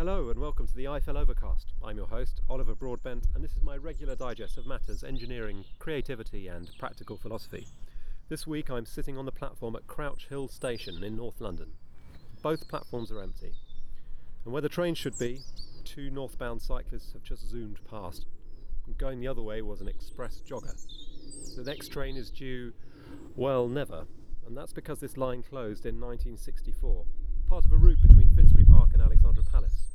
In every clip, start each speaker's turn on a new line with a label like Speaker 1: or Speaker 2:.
Speaker 1: Hello and welcome to the Eiffel Overcast. I'm your host, Oliver Broadbent, and this is my regular digest of matters engineering, creativity, and practical philosophy. This week I'm sitting on the platform at Crouch Hill Station in North London. Both platforms are empty. And where the train should be, two northbound cyclists have just zoomed past. Going the other way was an express jogger. The next train is due, well, never, and that's because this line closed in 1964, part of a route between Finsbury Park and Alexandra Palace.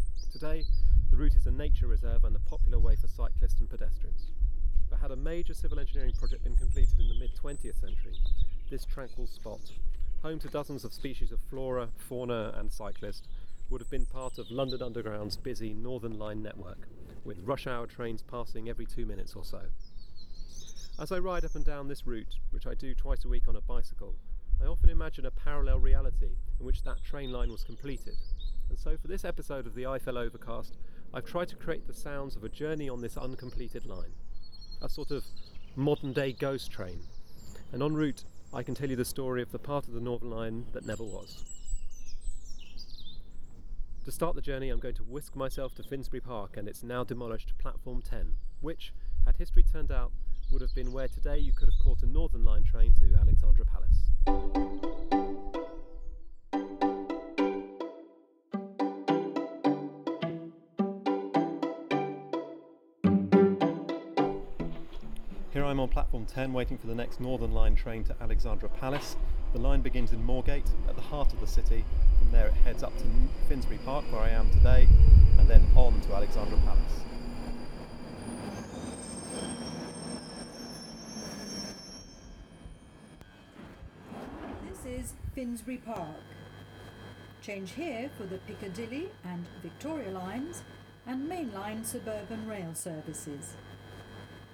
Speaker 1: Today, the route is a nature reserve and a popular way for cyclists and pedestrians. But had a major civil engineering project been completed in the mid 20th century, this tranquil spot, home to dozens of species of flora, fauna, and cyclists, would have been part of London Underground's busy Northern Line network, with rush hour trains passing every two minutes or so. As I ride up and down this route, which I do twice a week on a bicycle, I often imagine a parallel reality in which that train line was completed. And so, for this episode of the Eiffel Overcast, I've tried to create the sounds of a journey on this uncompleted line, a sort of modern day ghost train. And en route, I can tell you the story of the part of the Northern Line that never was. To start the journey, I'm going to whisk myself to Finsbury Park and its now demolished Platform 10, which, had history turned out, would have been where today you could have caught a Northern Line train to Alexandra Palace. On platform 10 waiting for the next Northern Line train to Alexandra Palace. The line begins in Moorgate at the heart of the city. From there it heads up to Finsbury Park where I am today and then on to Alexandra Palace.
Speaker 2: This is Finsbury Park. Change here for the Piccadilly and Victoria lines and mainline suburban rail services.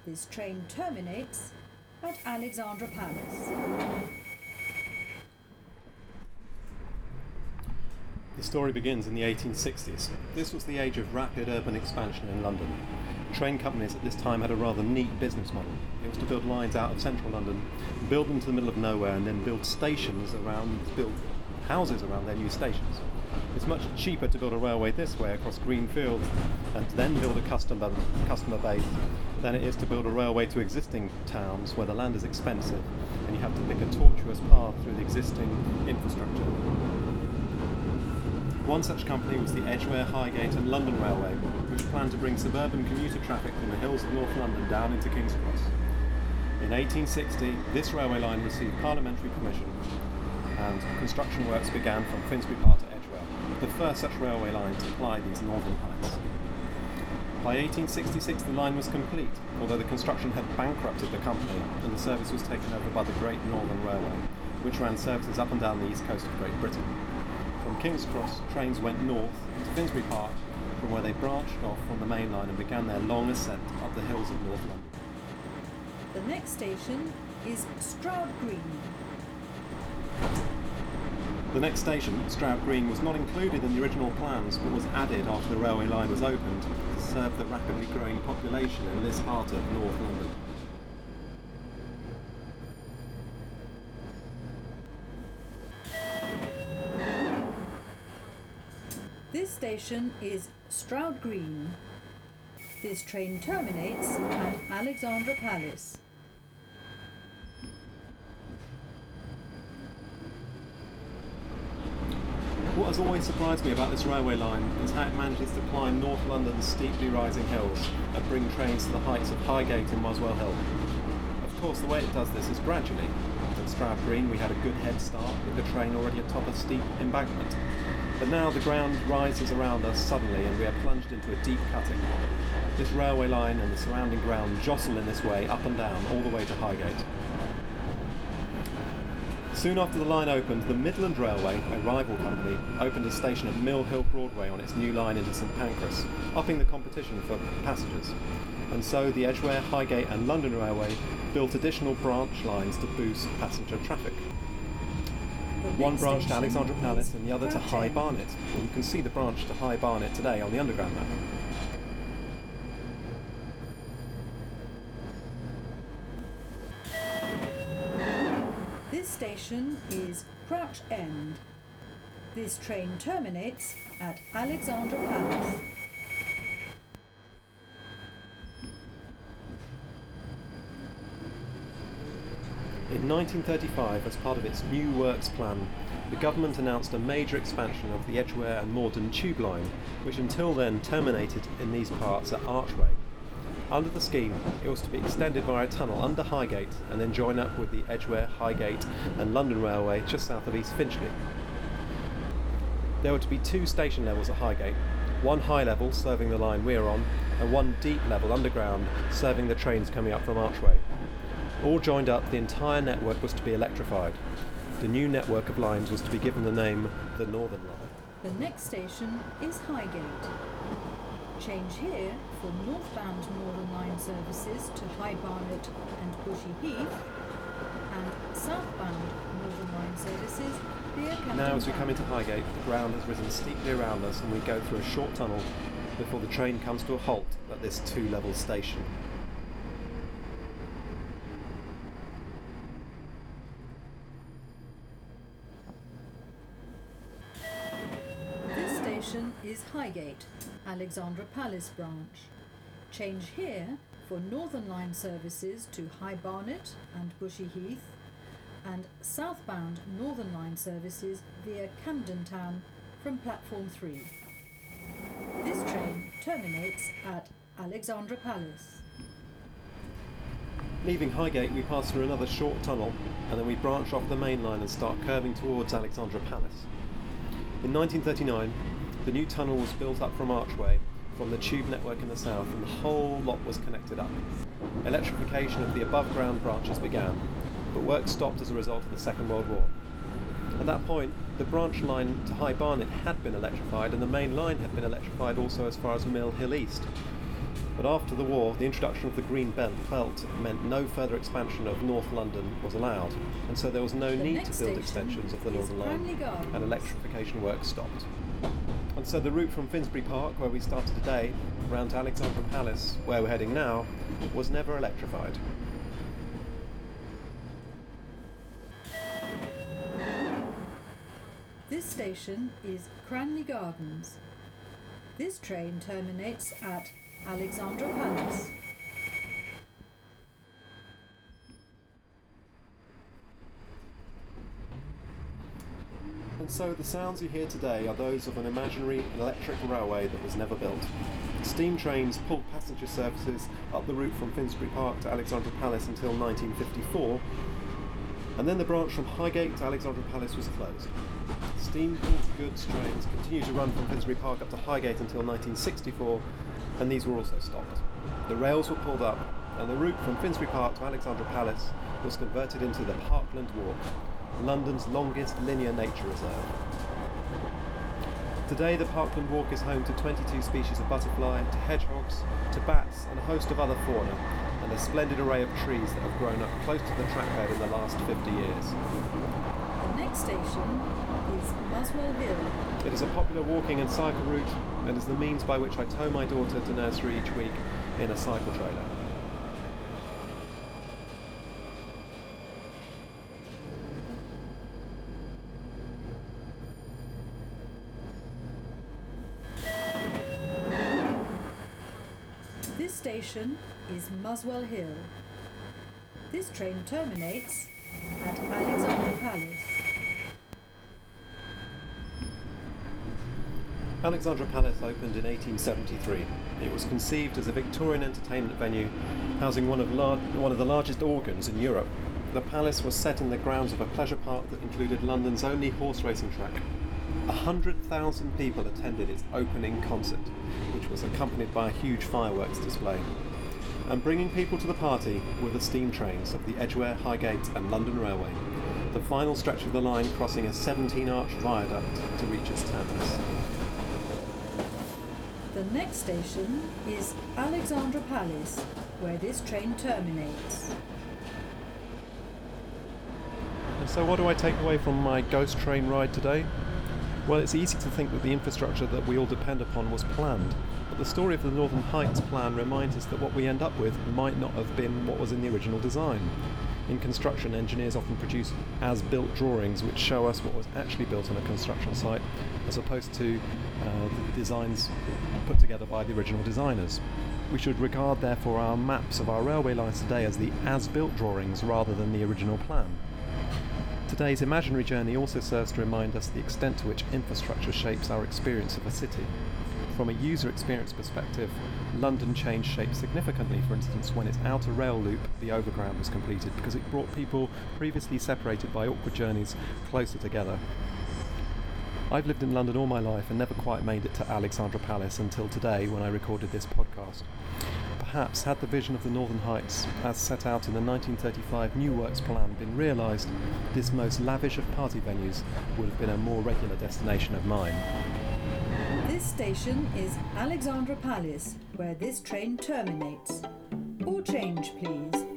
Speaker 2: This train terminates at Alexandra Palace.
Speaker 1: The story begins in the 1860s. This was the age of rapid urban expansion in London. Train companies at this time had a rather neat business model. It was to build lines out of central London, build them to the middle of nowhere, and then build stations around, build houses around their new stations. It's much cheaper to build a railway this way across green fields and then build a customer, customer base than it is to build a railway to existing towns where the land is expensive and you have to pick a tortuous path through the existing infrastructure. One such company was the Edgware, Highgate and London Railway, which planned to bring suburban commuter traffic from the hills of North London down into King's Cross. In 1860, this railway line received parliamentary permission and construction works began from Finsbury Park to the first such railway line to ply these northern heights. By 1866 the line was complete, although the construction had bankrupted the company and the service was taken over by the Great Northern Railway, which ran services up and down the east coast of Great Britain. From King's Cross, trains went north to Finsbury Park, from where they branched off from the main line and began their long ascent up the hills of North London.
Speaker 2: The next station is Stroud Green.
Speaker 1: The next station, Stroud Green, was not included in the original plans but was added after the railway line was opened to serve the rapidly growing population in this part of North London.
Speaker 2: This station is Stroud Green. This train terminates at Alexandra Palace.
Speaker 1: What has always surprised me about this railway line is how it manages to climb North London's steeply rising hills and bring trains to the heights of Highgate and Muswell Hill. Of course, the way it does this is gradually. At Stroud Green, we had a good head start with the train already atop a steep embankment. But now the ground rises around us suddenly and we are plunged into a deep cutting. This railway line and the surrounding ground jostle in this way up and down all the way to Highgate. Soon after the line opened, the Midland Railway, a rival company, opened a station at Mill Hill Broadway on its new line into St Pancras, upping the competition for passengers. And so the Edgware, Highgate and London Railway built additional branch lines to boost passenger traffic. One branch to Alexandra Palace and the other to High Barnet. You can see the branch to High Barnet today on the Underground map.
Speaker 2: This station is Crouch End. This train terminates at Alexandra Palace.
Speaker 1: In 1935, as part of its New Works Plan, the government announced a major expansion of the Edgware and Morden tube line, which until then terminated in these parts at Archway. Under the scheme, it was to be extended via a tunnel under Highgate and then join up with the Edgware, Highgate and London Railway just south of East Finchley. There were to be two station levels at Highgate, one high level serving the line we're on, and one deep level underground serving the trains coming up from Archway. All joined up, the entire network was to be electrified. The new network of lines was to be given the name the Northern Line.
Speaker 2: The next station is Highgate. Change here for northbound Northern Line services to High Barnet and Bushey Heath, and southbound Northern Line services via Camden
Speaker 1: Now, as we come into Highgate, the ground has risen steeply around us, and we go through a short tunnel before the train comes to a halt at this two level station.
Speaker 2: This station is Highgate, Alexandra Palace branch. Change here for Northern Line services to High Barnet and Bushey Heath, and southbound Northern Line services via Camden Town from platform 3. This train terminates at Alexandra Palace.
Speaker 1: Leaving Highgate, we pass through another short tunnel, and then we branch off the main line and start curving towards Alexandra Palace. In 1939, the new tunnel was built up from Archway, from the tube network in the south, and the whole lot was connected up. Electrification of the above ground branches began, but work stopped as a result of the Second World War. At that point, the branch line to High Barnet had been electrified, and the main line had been electrified also as far as Mill Hill East. But after the war, the introduction of the Green Belt, belt meant no further expansion of North London was allowed, and so there was no
Speaker 2: The
Speaker 1: need to build extensions of the Northern Line, and electrification work stopped. And so the route from Finsbury Park, where we started today, round to Alexandra Palace, where we're heading now, was never electrified.
Speaker 2: This station is Cranley Gardens. This train terminates at Alexandra Palace.
Speaker 1: And so the sounds you hear today are those of an imaginary electric railway that was never built. Steam trains pulled passenger services up the route from Finsbury Park to Alexandra Palace until 1954, and then the branch from Highgate to Alexandra Palace was closed. Steam pulled goods trains continued to run from Finsbury Park up to Highgate until 1964, and these were also stopped. The rails were pulled up, and the route from Finsbury Park to Alexandra Palace was converted into the Parkland Walk, London's longest linear nature reserve. Today, the Parkland Walk is home to 22 species of butterfly, to hedgehogs, to bats, and a host of other fauna, and a splendid array of trees that have grown up close to the trackbed in the last 50 years.
Speaker 2: The next station is Muswell Hill.
Speaker 1: It is a popular walking and cycle route and is the means by which I tow my daughter to nursery each week in a cycle trailer.
Speaker 2: This station is Muswell Hill. This train terminates at Alexandra Palace.
Speaker 1: Alexandra Palace opened in 1873. It was conceived as a Victorian entertainment venue housing one of, lar- one of the largest organs in Europe. The palace was set in the grounds of a pleasure park that included London's only horse racing track. A hundred thousand people attended its opening concert, which was accompanied by a huge fireworks display. And bringing people to the party were the steam trains of the Edgware, Highgate, and London Railway, the final stretch of the line crossing a 17 arch viaduct to reach its terminus.
Speaker 2: The next station is Alexandra Palace, where this train terminates.
Speaker 1: And so, what do I take away from my ghost train ride today? Well, it's easy to think that the infrastructure that we all depend upon was planned, but the story of the Northern Heights plan reminds us that what we end up with might not have been what was in the original design. In construction, engineers often produce as built drawings which show us what was actually built on a construction site, as opposed to uh, the designs put together by the original designers. We should regard, therefore, our maps of our railway lines today as the as built drawings rather than the original plan. Today's imaginary journey also serves to remind us the extent to which infrastructure shapes our experience of a city. From a user experience perspective, London changed shape significantly, for instance, when its outer rail loop, the Overground, was completed because it brought people previously separated by awkward journeys closer together. I've lived in London all my life and never quite made it to Alexandra Palace until today when I recorded this podcast. Perhaps had the vision of the Northern Heights, as set out in the 1935 New Works Plan, been realised, this most lavish of party venues would have been a more regular destination of mine.
Speaker 2: This station is Alexandra Palace, where this train terminates. Or change, please.